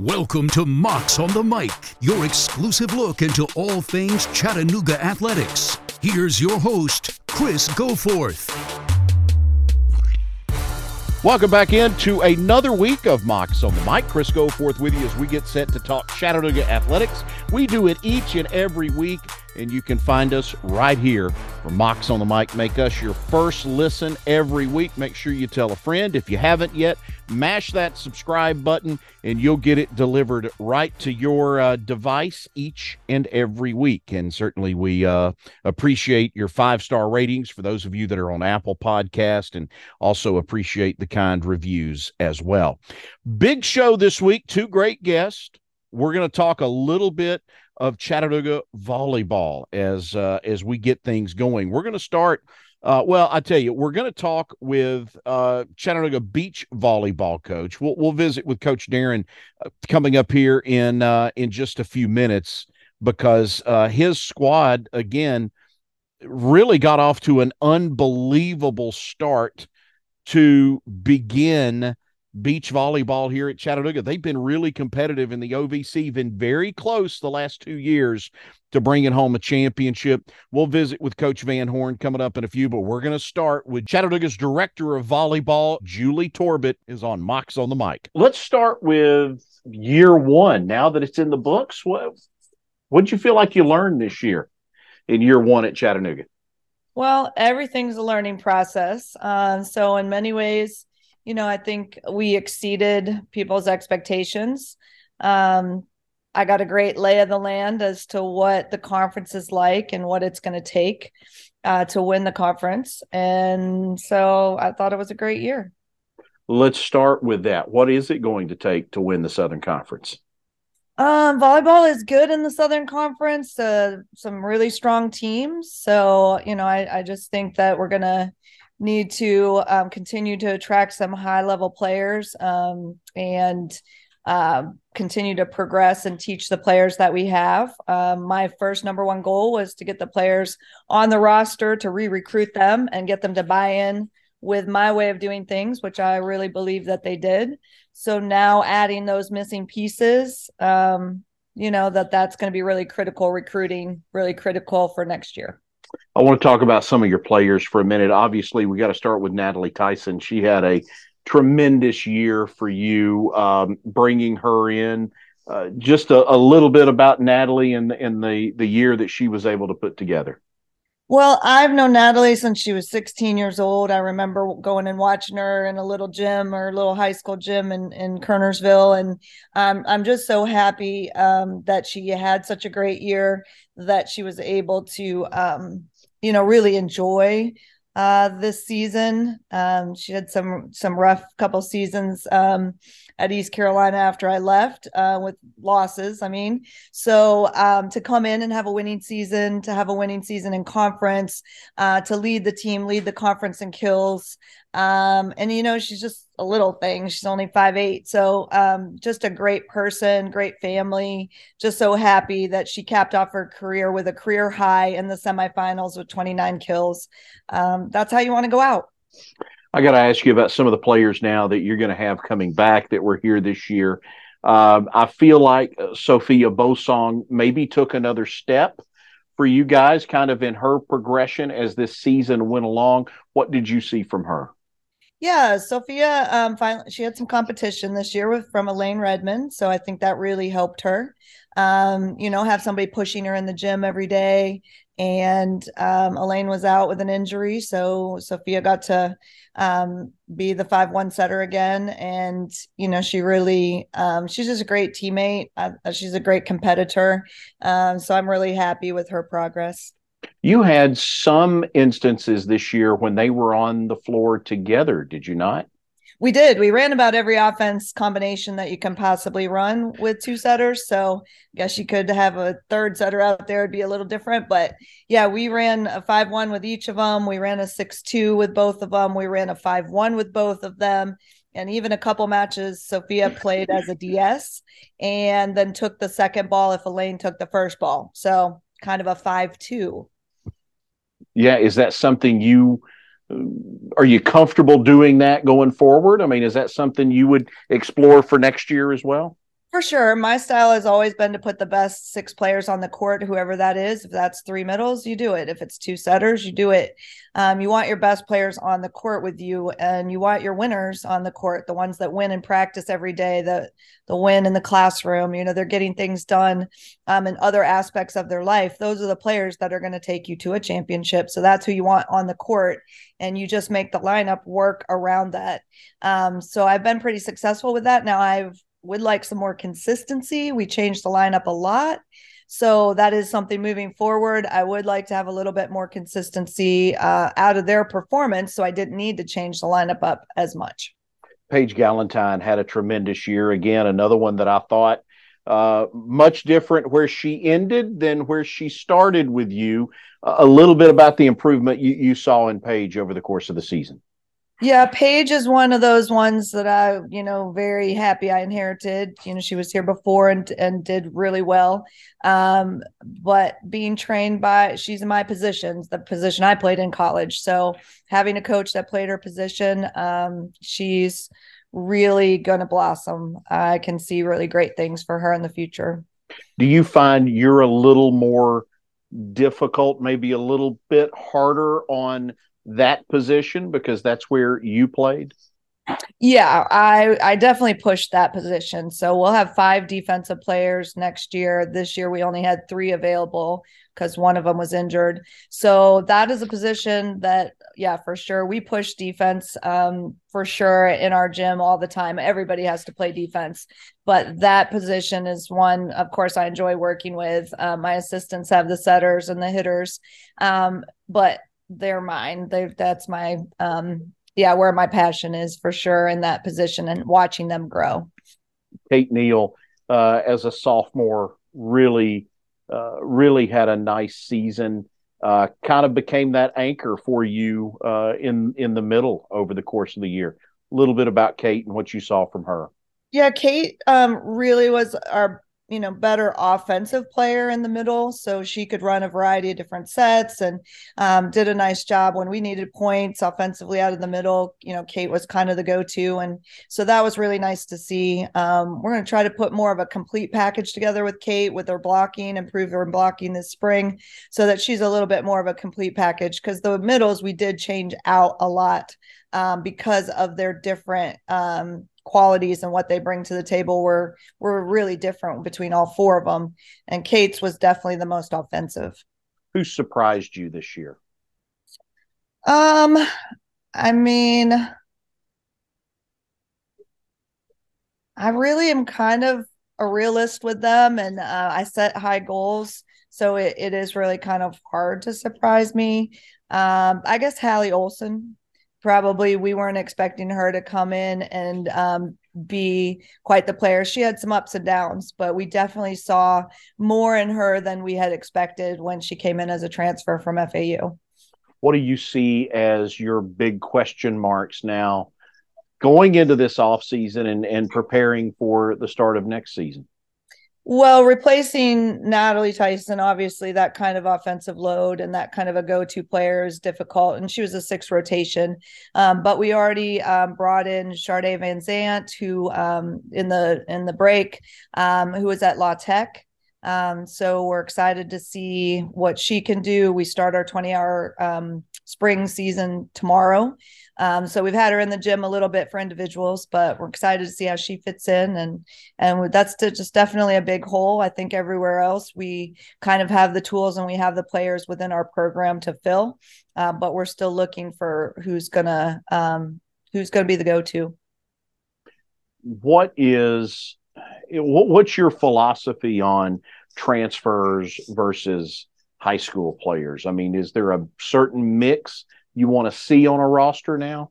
Welcome to Mocs on the Mic, your exclusive look into all things Chattanooga athletics. Here's your host, Chris Goforth. Welcome back into another week of Mocs on the Mic. Chris Goforth with you as we get set to talk Chattanooga athletics. We do it each and every week and you can find us right here for Mocs on the Mic. Make us your first listen every week. Make sure you tell a friend. If you haven't yet, mash that subscribe button and you'll get it delivered right to your uh, device each and every week. And certainly, we uh, appreciate your five star ratings for those of you that are on Apple Podcast and also appreciate the kind reviews as well. Big show this week, two great guests. We're going to talk a little bit of Chattanooga volleyball as uh, as we get things going. We're going to start. Uh, well, I tell you, we're going to talk with uh, Chattanooga beach volleyball coach. We'll we'll visit with Coach Darin uh, coming up here in uh, in just a few minutes because uh, his squad again really got off to an unbelievable start to begin beach volleyball here at Chattanooga. They've been really competitive in the OVC, been very close the last two years to bringing home a championship. We'll visit with Coach Van Horn coming up in a few, but we're going to start with Chattanooga's director of volleyball, Julie Torbett, is on Mocs on the mic. Let's start with year one. Now that it's in the books, what what did you feel like you learned this year in year one at Chattanooga? Well, everything's a learning process. Uh, so in many ways, you know, I think we exceeded people's expectations. Um, I got a great lay of the land as to what the conference is like and what it's going to take uh, to win the conference. And so I thought it was a great year. Let's start with that. What is it going to take to win the Southern Conference? Um, volleyball is good in the Southern Conference. Uh, some really strong teams. So you know, I, I just think that we're gonna need to um, continue to attract some high level players um, and uh, continue to progress and teach the players that we have. Um, my first number one goal was to get the players on the roster to re recruit them and get them to buy in with my way of doing things, which I really believe that they did. So now adding those missing pieces, um, you know, that that's going to be really critical recruiting, really critical for next year. I want to talk about some of your players for a minute. Obviously, we got to start with Natalie Tyson. She had a tremendous year for you, um, bringing her in. Uh, just a, a, little bit about Natalie and, and the, the year that she was able to put together. Well, I've known Natalie since she was 16 years old. I remember going and watching her in a little gym or a little high school gym in, in Kernersville. And um, I'm just so happy um, that she had such a great year, that she was able to, um, you know, really enjoy uh, this season. Um, she had some some rough couple seasons um, at East Carolina after I left uh, with losses. I mean, so um, to come in and have a winning season, to have a winning season in conference, uh, to lead the team, lead the conference in kills, um, and you know she's just a little thing. She's only five eight, so um, just a great person, great family. Just so happy that she capped off her career with a career high in the semifinals with 29 kills. Um, that's how you want to go out. I got to ask you about some of the players now that you're going to have coming back that were here this year. Um, I feel like uh, Sophia Bosong maybe took another step for you guys, kind of in her progression as this season went along. What did you see from her? Yeah, Sophia um finally she had some competition this year with from Elaine Redmond, so I think that really helped her. Um, you know, have somebody pushing her in the gym every day. And um, Elaine was out with an injury, so Sophia got to um, be the five one setter again. And you know, she really um, she's just a great teammate. Uh, she's a great competitor. Um, so I'm really happy with her progress. You had some instances this year when they were on the floor together, did you not? We did. We ran about every offense combination that you can possibly run with two setters. So I guess you could have a third setter out there. It'd be a little different. But yeah, we ran a 5 1 with each of them. We ran a 6 2 with both of them. We ran a 5 1 with both of them. And even a couple matches, Sophia played as a DS and then took the second ball if Elaine took the first ball. So kind of a 5 2 yeah, is that something you are you comfortable doing that going forward? I mean, is that something you would explore for next year as well? For sure. My style has always been to put the best six players on the court, whoever that is. If that's three middles, you do it. If it's two setters, you do it. Um, you want your best players on the court with you, and you want your winners on the court, the ones that win in practice every day, the the win in the classroom. You know, they're getting things done um, in other aspects of their life. Those are the players that are going to take you to a championship. So that's who you want on the court, and you just make the lineup work around that. Um, so I've been pretty successful with that. Now I've would like some more consistency. We changed the lineup a lot. So that is something moving forward. I would like to have a little bit more consistency uh, out of their performance. So I didn't need to change the lineup up as much. Paige Galentine had a tremendous year. Again, another one that I thought uh, much different where she ended than where she started with you. a little bit about the improvement you, you saw in Paige over the course of the season. Yeah, Paige is one of those ones that I, you know, very happy I inherited. You know, she was here before and and did really well. Um, but being trained by she's in my positions, the position I played in college. So having a coach that played her position, um, she's really to blossom. I can see really great things for her in the future. Do you find you're a little more difficult, maybe a little bit harder on that position because that's where you played? Yeah, I I definitely pushed that position. So we'll have five defensive players next year. This year we only had three available because one of them was injured. So that is a position that yeah, for sure we push defense um, for sure in our gym all the time. Everybody has to play defense, but that position is one. Of course, I enjoy working with. Uh, my assistants have the setters and the hitters, um, but they're mine. They that's my um yeah, where my passion is for sure in that position and watching them grow. Kate Neal, uh, as a sophomore, really, uh, really had a nice season. Uh, kind of became that anchor for you uh, in in the middle over the course of the year. A little bit about Kate and what you saw from her. Yeah, Kate um, really was our you know better offensive player in the middle so she could run a variety of different sets and um, did a nice job when we needed points offensively out of the middle. You know kate was kind of the go-to and so that was really nice to see. Um, we're going to try to put more of a complete package together with kate with her blocking improve her blocking this spring so that she's a little bit more of a complete package because the middles we did change out a lot um, because of their different um, qualities and what they bring to the table were were really different between all four of them. And Kate's was definitely the most offensive. Who surprised you this year? Um, I mean, I really am kind of a realist with them, and uh, I set high goals, so it, it is really kind of hard to surprise me. Um, I guess Hallie Olson probably we weren't expecting her to come in and um, be quite the player. She had some ups and downs, but we definitely saw more in her than we had expected when she came in as a transfer from FAU. What do you see as your big question marks now going into this off season and, and preparing for the start of next season? Well, replacing Natalie Tyson, obviously, that kind of offensive load and that kind of a go to player is difficult. And she was a six rotation. Um, but we already um, brought in Sade Van Zant, who um, in the in the break, um, who was at La Tech. Um, so we're excited to see what she can do. We start our 20 hour um, spring season tomorrow. Um, so we've had her in the gym a little bit for individuals, but we're excited to see how she fits in, and and that's just definitely a big hole. I think everywhere else we kind of have the tools and we have the players within our program to fill, uh, but we're still looking for who's gonna um, who's gonna be the go-to. What is what's your philosophy on transfers versus high school players? I mean, is there a certain mix you want to see on a roster now?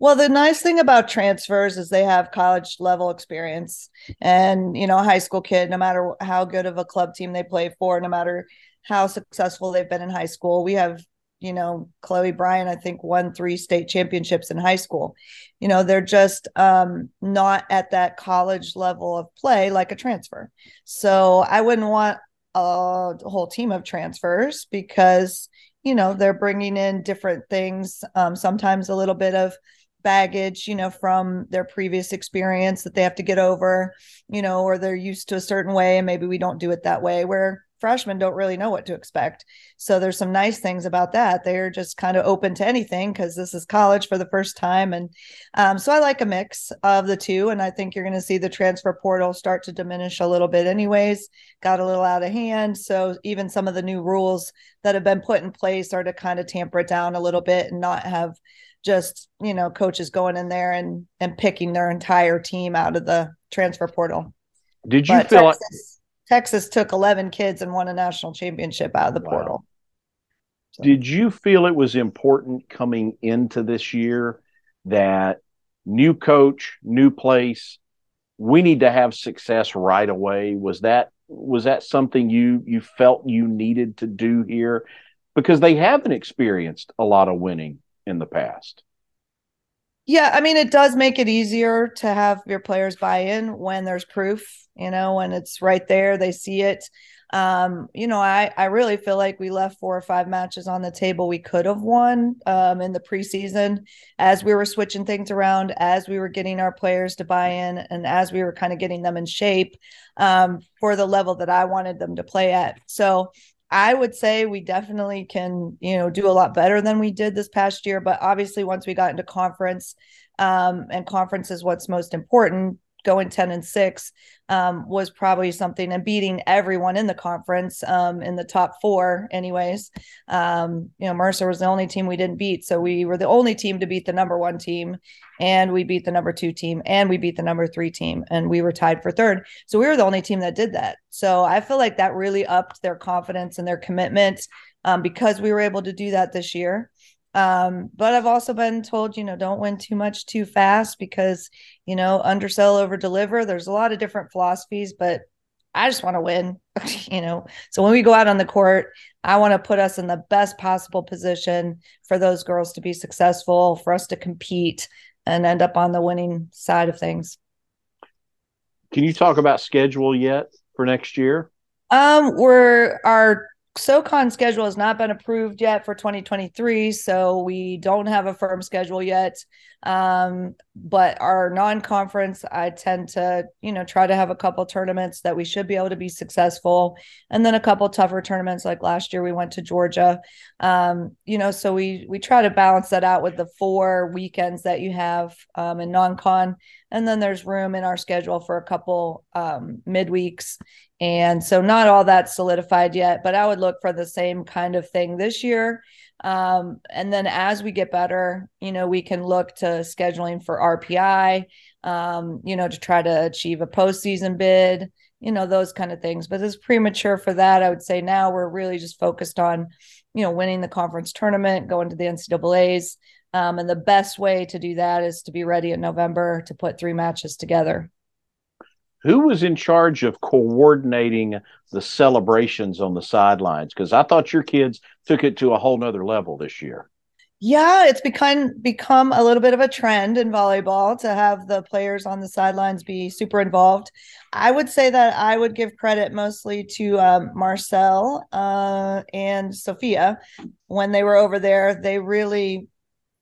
Well, the nice thing about transfers is they have college level experience. And, you know, a high school kid, no matter how good of a club team they play for, no matter how successful they've been in high school, we have, you know, Chloe Bryan, I think, won three state championships in high school. You know, they're just um, not at that college level of play like a transfer. So I wouldn't want a whole team of transfers because you know they're bringing in different things um, sometimes a little bit of baggage, you know, from their previous experience that they have to get over, you know, or they're used to a certain way and maybe we don't do it that way. Where freshmen don't really know what to expect. So there's some nice things about that. They're just kind of open to anything because this is college for the first time. And um, so I like a mix of the two. And I think you're going to see the transfer portal start to diminish a little bit, anyways. Got a little out of hand. So even some of the new rules that have been put in place are to kind of tamper it down a little bit and not have just you know coaches going in there and and picking their entire team out of the transfer portal. Did you but feel Texas, like Texas took 11 kids and won a national championship out of the wow. portal. So. Did you feel it was important coming into this year that new coach, new place, we need to have success right away? Was that was that something you you felt you needed to do here because they haven't experienced a lot of winning in the past? Yeah, I mean, it does make it easier to have your players buy in when there's proof, you know, when it's right there, they see it. Um, you know, I, I really feel like we left four or five matches on the table we could have won um, in the preseason as we were switching things around, as we were getting our players to buy in, and as we were kind of getting them in shape um, for the level that I wanted them to play at. So I would say we definitely can, you know, do a lot better than we did this past year. But obviously, once we got into conference, um, and conference is what's most important, going 10 and 6 um, was probably something and beating everyone in the conference um, in the top four anyways. Um, you know mercer was the only team we didn't beat so we were the only team to beat the number one team and we beat the number two team and we beat the number three team and we were tied for third. So we were the only team that did that. So i feel like that really upped their confidence and their commitment um, because we were able to do that this year um, but I've also been told, you know, don't win too much too fast because, you know, undersell over deliver. There's a lot of different philosophies, but I just want to win, you know. So when we go out on the court, I want to put us in the best possible position for those girls to be successful, for us to compete and end up on the winning side of things. Can you talk about schedule yet for next year? Um, we're our SoCon schedule has not been approved yet for 2023, so we don't have a firm schedule yet. Um, but our non-conference, I tend to, you know, try to have a couple tournaments that we should be able to be successful, and then a couple tougher tournaments. Like last year, we went to Georgia. Um, you know, so we we try to balance that out with the four weekends that you have um, in non-con, and then there's room in our schedule for a couple um, midweeks and so not all that solidified yet, but I would look for the same kind of thing this year. Um, and then as we get better, you know, we can look to scheduling for RPI, um, you know, to try to achieve a postseason bid, you know, those kind of things. But it's premature for that. I would say now we're really just focused on, you know, winning the conference tournament, going to the NCAA's. Um, and the best way to do that is to be ready in November to put three matches together who was in charge of coordinating the celebrations on the sidelines? Because I thought your kids took it to a whole nother level this year. Yeah, it's become become a little bit of a trend in volleyball to have the players on the sidelines be super involved. I would say that I would give credit mostly to um, Marcel uh, and Sophia when they were over there. They really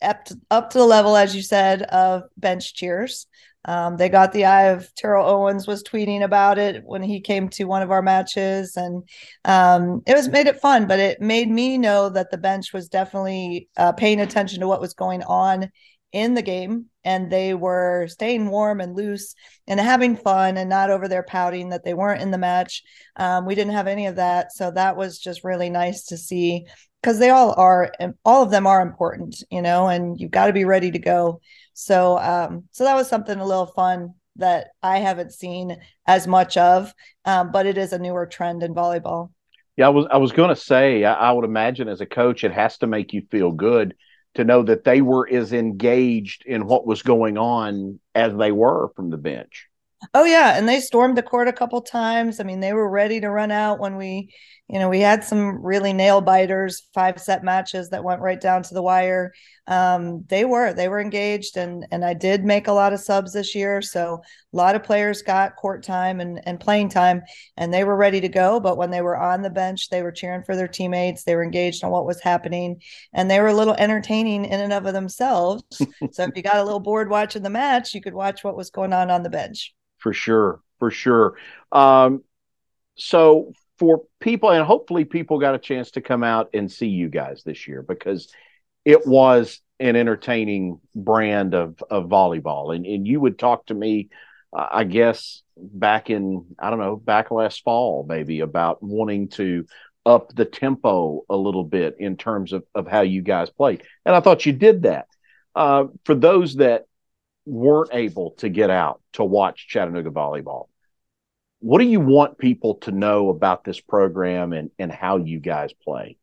up to, up to the level, as you said, of bench cheers. Um, they got the eye of Terrell Owens was tweeting about it when he came to one of our matches, and um, it was made it fun. But it made me know that the bench was definitely uh, paying attention to what was going on in the game, and they were staying warm and loose and having fun, and not over there pouting that they weren't in the match. Um, we didn't have any of that, so that was just really nice to see because they all are, all of them are important, you know, and you've got to be ready to go so um, so that was something a little fun that I haven't seen as much of, um, but it is a newer trend in volleyball. Yeah, I was I was going to say I, I would imagine as a coach it has to make you feel good to know that they were as engaged in what was going on as they were from the bench. Oh yeah, and they stormed the court a couple times. I mean, they were ready to run out when we, you know, we had some really nail biters, five set matches that went right down to the wire. um, they were they were engaged, and and I did make a lot of subs this year, so a lot of players got court time and and playing time, and they were ready to go. But when they were on the bench, they were cheering for their teammates. They were engaged on what was happening, and they were a little entertaining in and of themselves. so if you got a little bored watching the match, you could watch what was going on on the bench. For sure, for sure. Um, so for people, and hopefully people got a chance to come out and see you guys this year because it was an entertaining brand of of volleyball. And and you would talk to me, uh, I guess back in I don't know back last fall maybe about wanting to up the tempo a little bit in terms of of how you guys played. And I thought you did that. Uh, for those that weren't able to get out to watch Chattanooga volleyball, what do you want people to know about this program and, and how you guys play?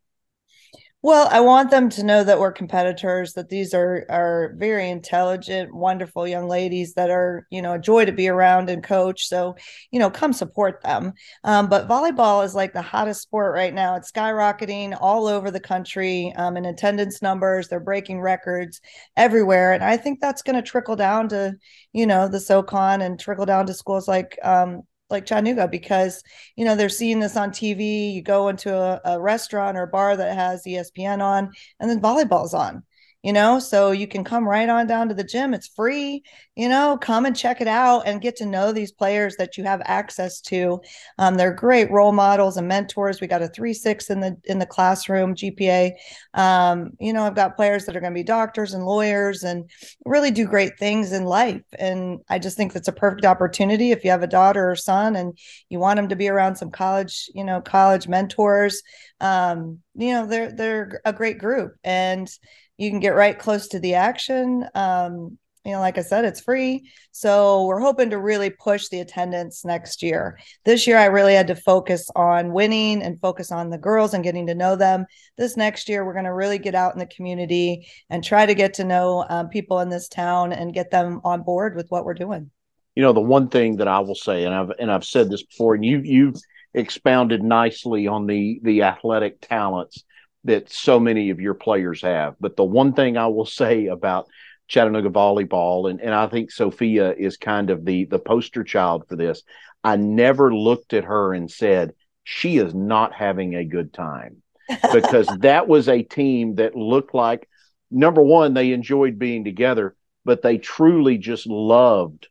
Well, I want them to know that we're competitors, that these are are very intelligent, wonderful young ladies that are, you know, a joy to be around and coach. So, you know, come support them. Um, but volleyball is like the hottest sport right now. It's skyrocketing all over the country um, in attendance numbers. They're breaking records everywhere. And I think that's going to trickle down to, you know, the SoCon and trickle down to schools like um, like Chattanooga because you know they're seeing this on TV. You go into a, a restaurant or a bar that has ESPN on, and then volleyball's on you know? So you can come right on down to the gym it's free you know? Come and check it out and get to know these players that you have access to. Um, they're great role models and mentors we got a 3-6 in the in the classroom gpa um, you know i've got players that are going to be doctors and lawyers and really do great things in life and i just think that's a perfect opportunity if you have a daughter or son and you want them to be around some college you know college mentors. Um, you know they're they're a great group and you can get right close to the action. Um, you know, like I said, it's free. So we're hoping to really push the attendance next year. This year, I really had to focus on winning and focus on the girls and getting to know them. This next year, we're going to really get out in the community and try to get to know um, people in this town and get them on board with what we're doing. You know, the one thing that I will say, and I've and I've said this before, and you you've expounded nicely on the the athletic talents that so many of your players have. But the one thing I will say about Chattanooga volleyball, and, and I think Sophia is kind of the the poster child for this. I never looked at her and said, she is not having a good time. because that was a team that looked like number one, they enjoyed being together, but they truly just loved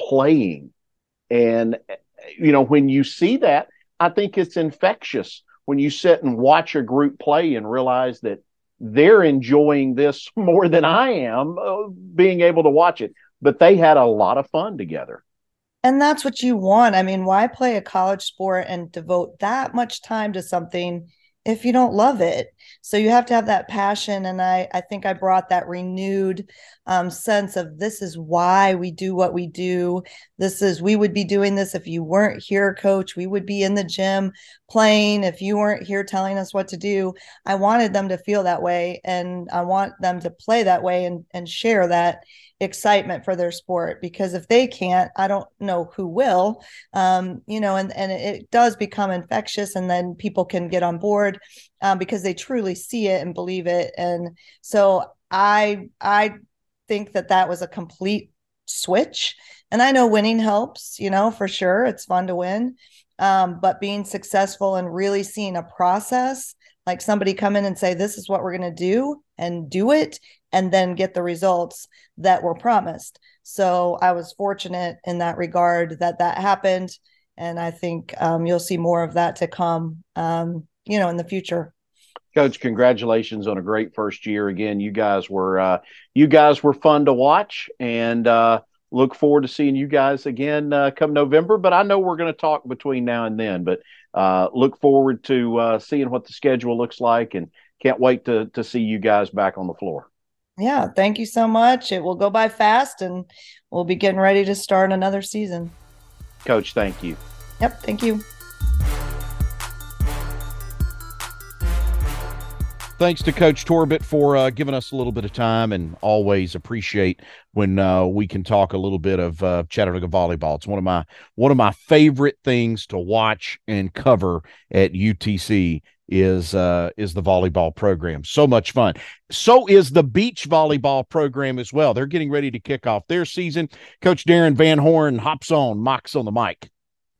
playing. And eh, you know, when you see that, I think it's infectious when you sit and watch a group play and realize that they're enjoying this more than I am uh, being able to watch it. But they had a lot of fun together. And that's what you want. I mean, why play a college sport and devote that much time to something if you don't love it. So you have to have that passion and i i think i brought that renewed um, sense of this is why we do what we do. This is we would be doing this if you weren't here coach. We would be in the gym playing if you weren't here telling us what to do. I wanted them to feel that way and i want them to play that way and and share that excitement for their sport because if they can't i don't know who will. Um, you know and and it does become infectious and then people can get on board um, because they truly see it and believe it. And so i i think that that was a complete switch. And i know winning helps you know for sure it's fun to win. Um, but being successful and really seeing a process like somebody come in and say this is what we're going to do and do it and then get the results that were promised. So i was fortunate in that regard that that happened and i think um, you'll see more of that to come um, you know in the future. Coach congratulations on a great first year. Again you guys were uh, you guys were fun to watch and uh, look forward to seeing you guys again uh, come november but i know we're going to talk between now and then but uh, look forward to uh, seeing what the schedule looks like and can't wait to to see you guys back on the floor. Yeah, thank you so much. It will go by fast and we'll be getting ready to start another season. Coach, thank you. Yep, thank you. Thanks to Coach Torbett for uh, giving us a little bit of time, and always appreciate when uh, we can talk a little bit of uh, Chattanooga volleyball. It's one of my one of my favorite things to watch and cover at UTC is uh, is the volleyball program. So much fun. So is the beach volleyball program as well. They're getting ready to kick off their season. Coach Darin Van Horn hops on, Mocs on the mic.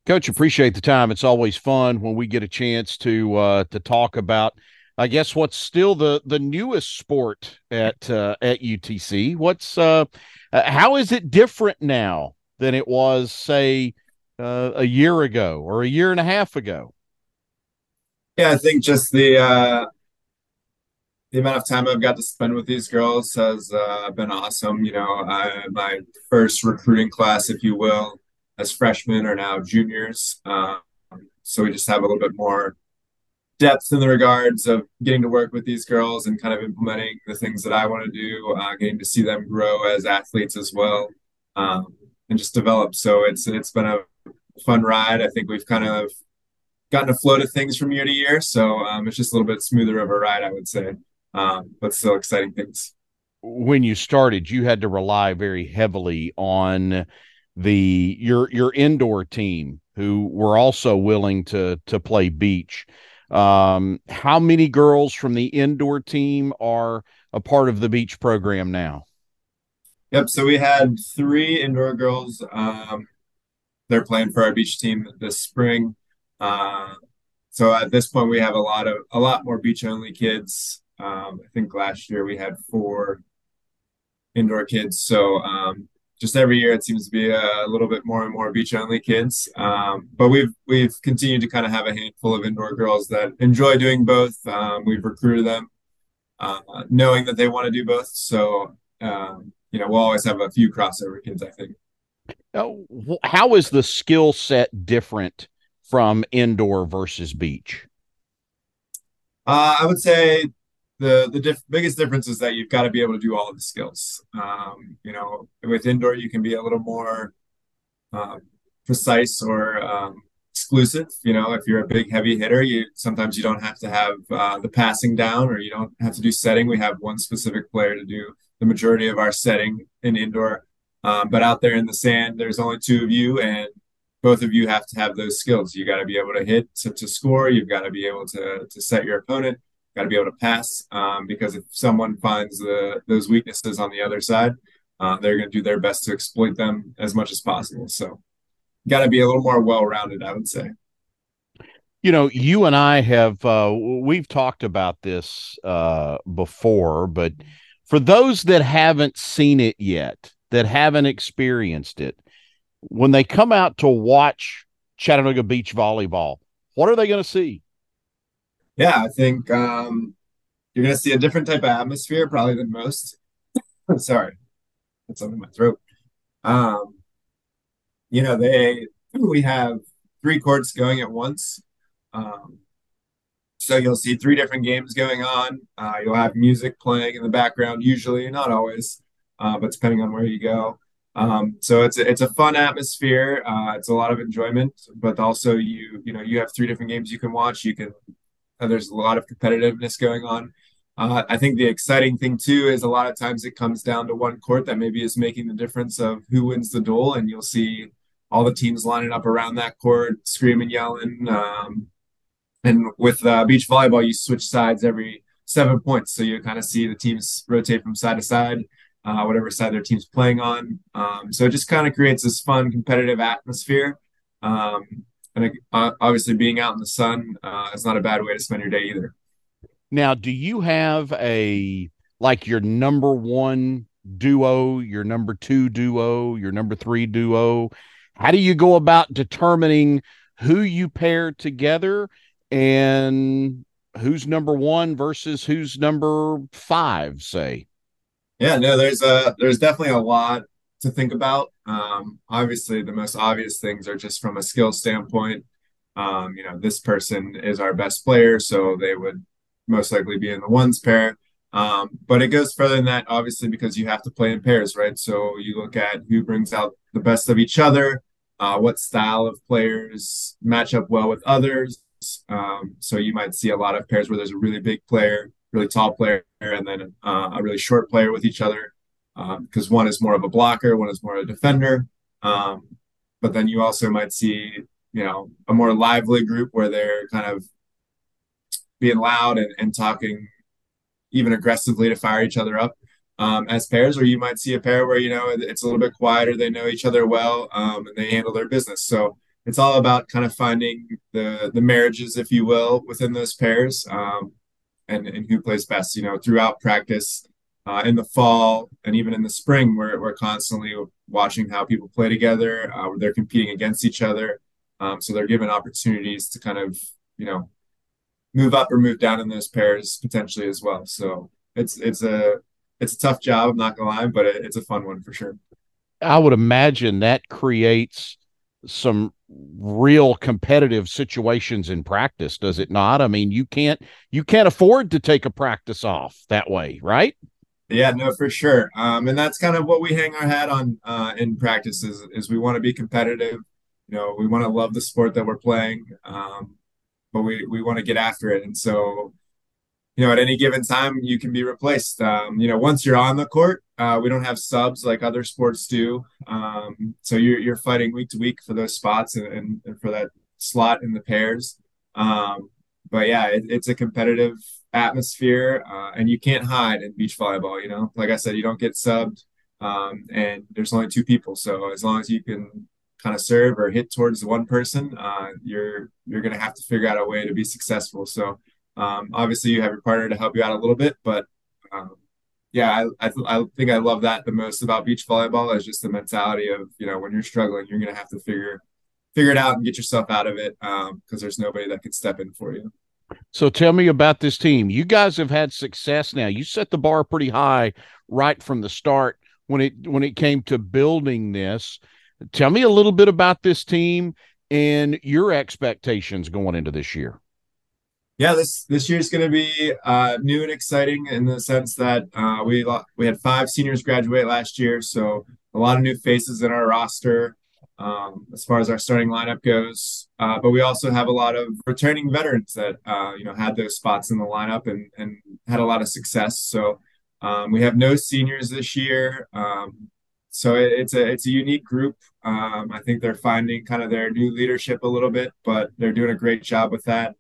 Coach, appreciate the time. It's always fun when we get a chance to uh, to talk about, I guess, what's still the the newest sport at uh, at UTC. What's uh, uh, how is it different now than it was, say, uh, a year ago or a year and a half ago? Yeah, I think just the uh, the amount of time I've got to spend with these girls has uh, been awesome. You know, I, my first recruiting class, if you will, as freshmen are now juniors. Um, so we just have a little bit more depth in the regards of getting to work with these girls and kind of implementing the things that I want to do, uh, getting to see them grow as athletes as well, um, and just develop. So it's it's been a fun ride. I think we've kind of gotten a flow to things from year to year. So um, it's just a little bit smoother of a ride, I would say, um, but still exciting things. When you started, you had to rely very heavily on the your your indoor team, who were also willing to to play beach. Um, how many girls from the indoor team are a part of the beach program now? Yep. So we had three indoor girls. Um, they're playing for our beach team this spring. Uh, so at this point, we have a lot of a lot more beach only kids. Um, I think last year we had four indoor kids. So um, just every year it seems to be a little bit more and more beach only kids. Um, but we've we've continued to kind of have a handful of indoor girls that enjoy doing both. Um, we've recruited them, uh, knowing that they want to do both. So um, you know we'll always have a few crossover kids. I think. How is the skill set different from indoor versus beach? Uh, I would say the the diff- biggest difference is that you've got to be able to do all of the skills. Um, you know, with indoor you can be a little more uh, precise or um, exclusive. You know, if you're a big heavy hitter, you sometimes you don't have to have uh, the passing down, or you don't have to do setting. We have one specific player to do the majority of our setting in indoor. Um, but out there in the sand, there's only two of you, and both of you have to have those skills. You got to be able to hit to, to score. You've got to be able to to set your opponent. Got to be able to pass um, because if someone finds the those weaknesses on the other side, uh, they're going to do their best to exploit them as much as possible. So, got to be a little more well rounded, I would say. You know, you and I have uh, we've talked about this uh, before, but for those that haven't seen it yet, that haven't experienced it, when they come out to watch Chattanooga Beach volleyball, what are they going to see? Yeah, I think um, you're going to see a different type of atmosphere probably than most. Sorry, that's something in my throat. Um, you know, they we have three courts going at once. Um, so you'll see three different games going on. Uh, you'll have music playing in the background, usually, not always, uh, but depending on where you go. Um, so it's a, it's a fun atmosphere. Uh, it's a lot of enjoyment, but also you you know you have three different games you can watch. You can uh, there's a lot of competitiveness going on. Uh, I think the exciting thing too is a lot of times it comes down to one court that maybe is making the difference of who wins the duel, and you'll see all the teams lining up around that court, screaming, yelling. Um, and with uh, beach volleyball, you switch sides every seven points, so you kind of see the teams rotate from side to side uh, whatever side their team's playing on. Um, so it just kind of creates this fun competitive atmosphere. Um, and uh, obviously, being out in the sun uh, is not a bad way to spend your day either. Now, do you have a like your number one duo, your number two duo, your number three duo? How do you go about determining who you pair together and who's number one versus who's number five, say? Yeah, no, there's a there's definitely a lot to think about. Um, obviously, the most obvious things are just from a skill standpoint. Um, you know, this person is our best player, so they would most likely be in the ones pair. Um, but it goes further than that, obviously, because you have to play in pairs, right? So you look at who brings out the best of each other, uh, what style of players match up well with others. Um, so you might see a lot of pairs where there's a really big player really tall player and then uh, a really short player with each other because um, one is more of a blocker, one is more of a defender. Um, but then you also might see, you know, a more lively group where they're kind of being loud and, and talking even aggressively to fire each other up um, as pairs, or you might see a pair where you know it's a little bit quieter, they know each other well, um, and they handle their business. So it's all about kind of finding the the marriages, if you will, within those pairs, um, and and who plays best. You know, throughout practice, uh, in the fall, and even in the spring, we're we're constantly watching how people play together. Uh, they're competing against each other, um, so they're given opportunities to kind of you know move up or move down in those pairs potentially as well. So it's it's a it's a tough job. I'm not gonna lie, but it, it's a fun one for sure. I would imagine that creates some real competitive situations in practice, does it not? I mean, you can't you can't afford to take a practice off that way, right? Yeah, no, for sure. Um, and that's kind of what we hang our hat on uh, in practice is, is we want to be competitive. You know, we want to love the sport that we're playing, um, but we, we want to get after it. And so you know, at any given time, you can be replaced. Um, you know, once you're on the court, uh, we don't have subs like other sports do. Um, so you're, you're fighting week to week for those spots and, and, and for that slot in the pairs. Um, but yeah, it, it's a competitive atmosphere, uh, and you can't hide in beach volleyball. You know, like I said, you don't get subbed, um, and there's only two people. So as long as you can kind of serve or hit towards one person, uh, you're you're gonna have to figure out a way to be successful. So um, obviously, you have your partner to help you out a little bit, but um, yeah, I, I, th- I, think I love that the most about beach volleyball is just the mentality of you know when you're struggling, you're gonna have to figure figure it out and get yourself out of it because um, there's nobody that can step in for you. So tell me about this team. You guys have had success now. You set the bar pretty high right from the start when it when it came to building this. Tell me a little bit about this team and your expectations going into this year yeah, this this year is going to be uh, new and exciting in the sense that uh, we we had five seniors graduate last year, so a lot of new faces in our roster um, as far as our starting lineup goes. Uh, but we also have a lot of returning veterans that uh, you know had those spots in the lineup and and had a lot of success. So um, we have no seniors this year. Um, so it, it's a it's a unique group. Um, I think they're finding kind of their new leadership a little bit, but they're doing a great job with that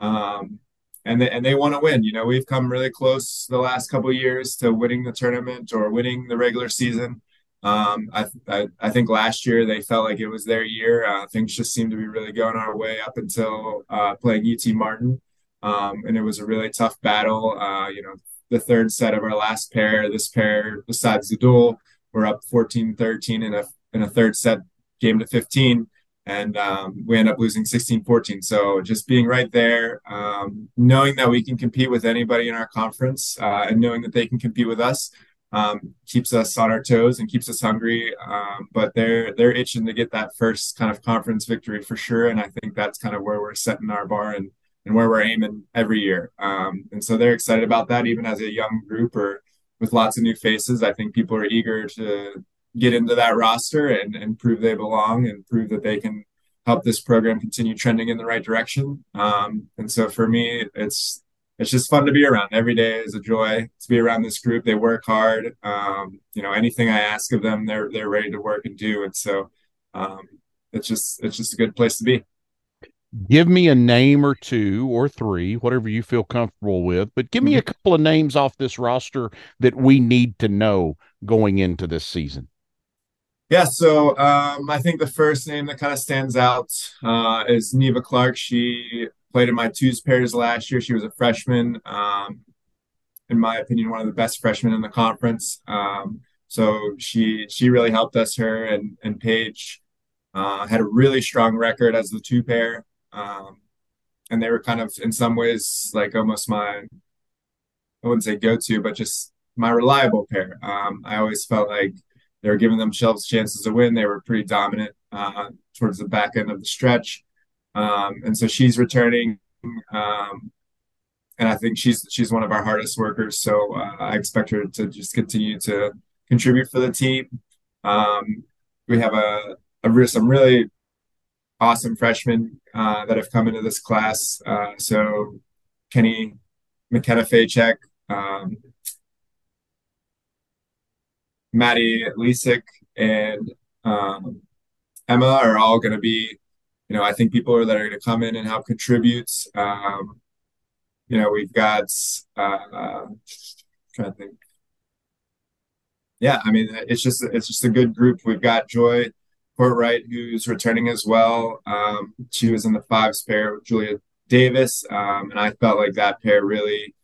um, and they, and they want to win. You know, we've come really close the last couple years to winning the tournament or winning the regular season. Um, I, I, I think last year they felt like it was their year. Uh, things just seemed to be really going our way up until uh, playing UT Martin, um, and it was a really tough battle. Uh, you know, the third set of our last pair, this pair besides the duel, we're up 14-13 in a in a third set game to 15 and um, we end up losing 16-14 so just being right there um, knowing that we can compete with anybody in our conference uh, and knowing that they can compete with us um, keeps us on our toes and keeps us hungry. Um, but they're they're itching to get that first kind of conference victory for sure. And i think that's kind of where we're setting our bar and and where we're aiming every year. Um, and so they're excited about that. Even as a young group or with lots of new faces i think people are eager to get into that roster and, and prove they belong and prove that they can help this program continue trending in the right direction. Um, and so for me, it's it's just fun to be around. Every day is a joy to be around this group. They work hard. Um, you know, anything I ask of them, they're they're ready to work and do. And so um, it's just it's just a good place to be. Give me a name or two or three, whatever you feel comfortable with, but give me a mm-hmm. couple of names off this roster that we need to know going into this season. Yeah, so um, I think the first name that kind of stands out uh, is Neva Clark. She played in my twos pairs last year. She was a freshman, um, in my opinion, one of the best freshmen in the conference. Um, so she she really helped us. Her and and Paige uh, had a really strong record as the two pair, um, and they were kind of in some ways like almost my I wouldn't say go to, but just my reliable pair. Um, I always felt like they were giving themselves chances to win. They were pretty dominant uh, towards the back end of the stretch, um, and so she's returning. Um, and I think she's she's one of our hardest workers. So uh, I expect her to just continue to contribute for the team. Um, we have a, a some really awesome freshmen uh, that have come into this class. Uh, so Kenny McKenna Faycheck, um, Maddie Lisick and um, Emma are all going to be, you know, I think people are that are going to come in and help contribute. Um, you know, we've got uh, trying to think. Yeah, I mean, it's just it's just a good group. We've got Joy Courtwright, who's returning as well. Um, she was in the fives pair with Julia Davis, um, and I felt like that pair really,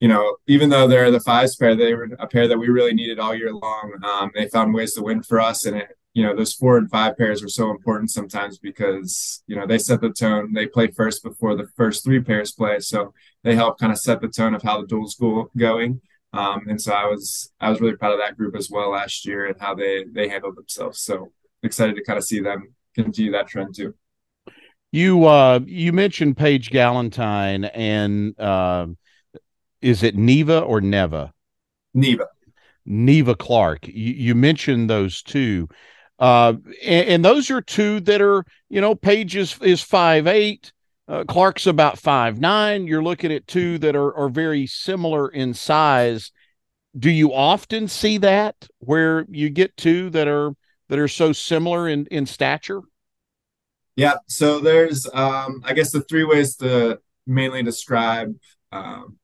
you know, even though they're the fives pair, they were a pair that we really needed all year long. Um, they found ways to win for us, and it, you know, those four and five pairs are so important sometimes because you know they set the tone. They play first before the first three pairs play, so they help kind of set the tone of how the duel's go going. Um, and so I was I was really proud of that group as well last year and how they they handled themselves. So excited to kind of see them continue that trend too. You uh you mentioned Paige Galentine and uh, is it Neva or Neva? Neva. Neva Clark. You, you mentioned those two. Uh, and, and, those are two that are, you know, Paige is, is five eight, uh, Clark's about five nine. You're looking at two that are are very similar in size. Do you often see that where you get two that are that are so similar in in stature? Yeah. So there's, um, I guess, the three ways to mainly describe um,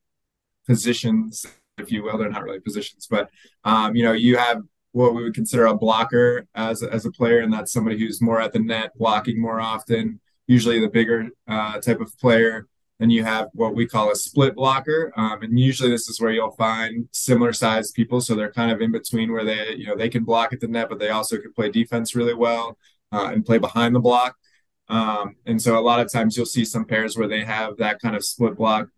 positions, if you will. They're not really positions, but um, you know, you have what we would consider a blocker as as a player, and that's somebody who's more at the net, blocking more often. Usually, the bigger uh, type of player. Then you have what we call a split blocker, um, and usually this is where you'll find similar sized people. So they're kind of in between where they, you know, they can block at the net, but they also can play defense really well uh, and play behind the block. Um, and so a lot of times you'll see some pairs where they have that kind of split block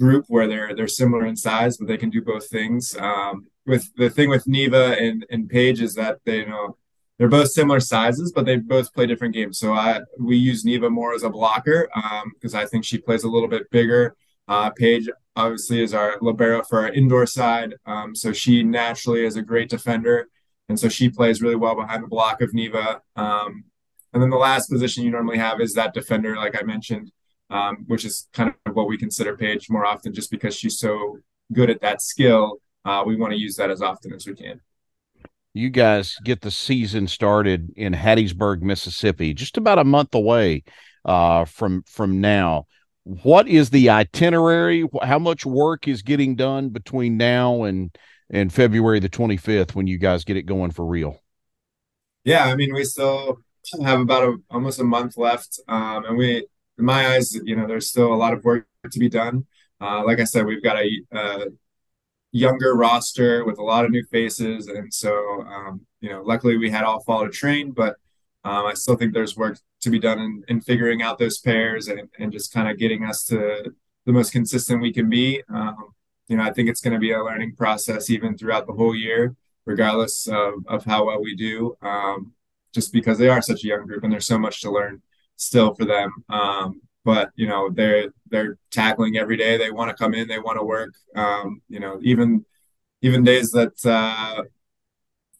group where they're they're similar in size, but they can do both things. Um, with the thing with Neva and and Paige is that they you know they're both similar sizes, but they both play different games. So I we use Neva more as a blocker because um, I think she plays a little bit bigger. Uh, Paige obviously is our libero for our indoor side, um, so she naturally is a great defender, and so she plays really well behind the block of Neva. Um, and then the last position you normally have is that defender, like I mentioned, um, which is kind of what we consider Paige more often just because she's so good at that skill. Uh, we want to use that as often as we can. You guys get the season started in Hattiesburg, Mississippi, just about a month away uh, from from now. What is the itinerary? How much work is getting done between now and and February the 25th when you guys get it going for real? Yeah, I mean, we still have about a, almost a month left. Um, and we, in my eyes, you know, there's still a lot of work to be done. Uh, like I said, we've got a, a, younger roster with a lot of new faces, and so um, you know, luckily we had all fall to train, but um, I still think there's work to be done in, in figuring out those pairs and, and just kind of getting us to the most consistent we can be. Um, you know, I think it's going to be a learning process even throughout the whole year, regardless of, of how well we do. Um, just because they are such a young group and there's so much to learn still for them. Um, but you know they're they're tackling every day. They want to come in. They want to work. Um, you know even even days that uh,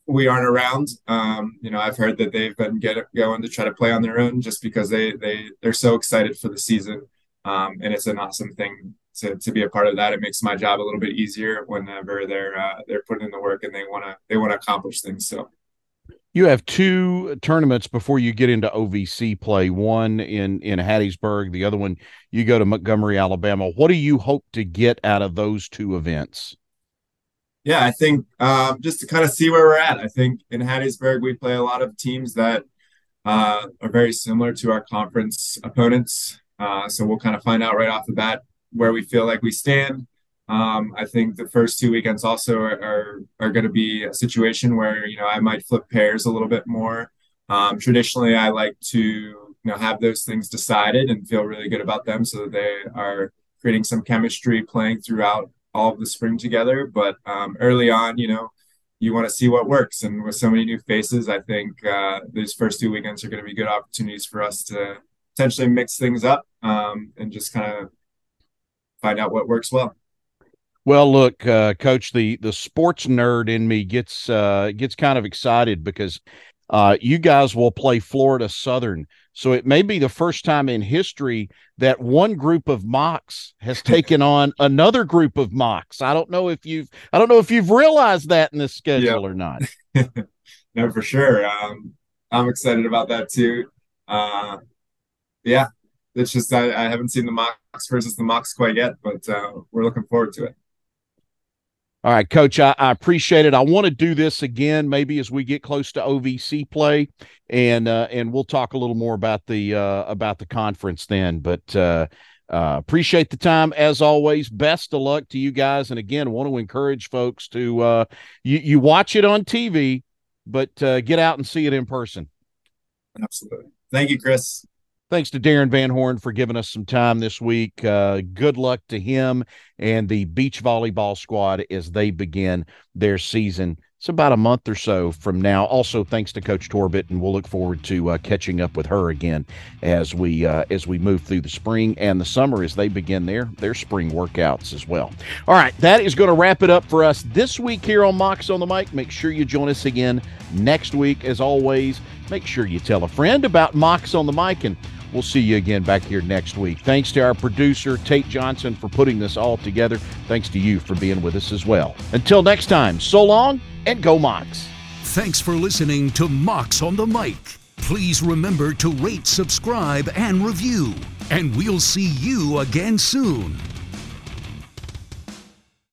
we aren't around. Um, you know I've heard that they've been get going to try to play on their own just because they they they're so excited for the season. Um, and it's an awesome thing to, to be a part of that. It makes my job a little bit easier whenever they're uh, they're putting in the work and they want to they want to accomplish things. So you have two tournaments before you get into OVC play. One in in Hattiesburg, the other one you go to Montgomery, Alabama. What do you hope to get out of those two events? Yeah, I think um, just to kind of see where we're at. I think in Hattiesburg we play a lot of teams that uh, are very similar to our conference opponents. Uh, so we'll kind of find out right off the bat where we feel like we stand. Um, I think the first two weekends also are are, are going to be a situation where you know I might flip pairs a little bit more. Um, traditionally, I like to you know have those things decided and feel really good about them, so that they are creating some chemistry playing throughout all of the spring together. But um, early on, you know, you want to see what works, and with so many new faces, I think uh, these first two weekends are going to be good opportunities for us to potentially mix things up um, and just kind of find out what works well. Well, look, uh, Coach, the the sports nerd in me gets uh, gets kind of excited because uh, you guys will play Florida Southern, so it may be the first time in history that one group of Mocs has taken on another group of Mocs. I don't know if you've I don't know if you've realized that in this schedule or not. no, for sure. Um, I'm excited about that too. Uh, yeah, it's just I, I haven't seen the Mocs versus the Mocs quite yet, but uh, we're looking forward to it. All right, Coach, I, I, appreciate it. I want to do this again, maybe as we get close to OVC play, and uh, and we'll talk a little more about the uh, about the conference then. But uh, uh, appreciate the time as always. Best of luck to you guys, and again, want to encourage folks to uh, you you watch it on TV, but uh, get out and see it in person. Absolutely. Thank you, Chris. Thanks to Darin Van Horn for giving us some time this week. Uh, good luck to him and the beach volleyball squad as they begin their season. It's about a month or so from now. Also, thanks to Coach Torbett, and we'll look forward to uh, catching up with her again as we uh, as we move through the spring and the summer as they begin their their spring workouts as well. All right, that is going to wrap it up for us this week here on Mocs on the Mic. Make sure you join us again next week. As always, make sure you tell a friend about Mocs on the Mic and We'll see you again back here next week. Thanks to our producer, Tate Johnson, for putting this all together. Thanks to you for being with us as well. Until next time, so long and go Mocs. Thanks for listening to Mocs on the Mic. Please remember to rate, subscribe, and review. And we'll see you again soon.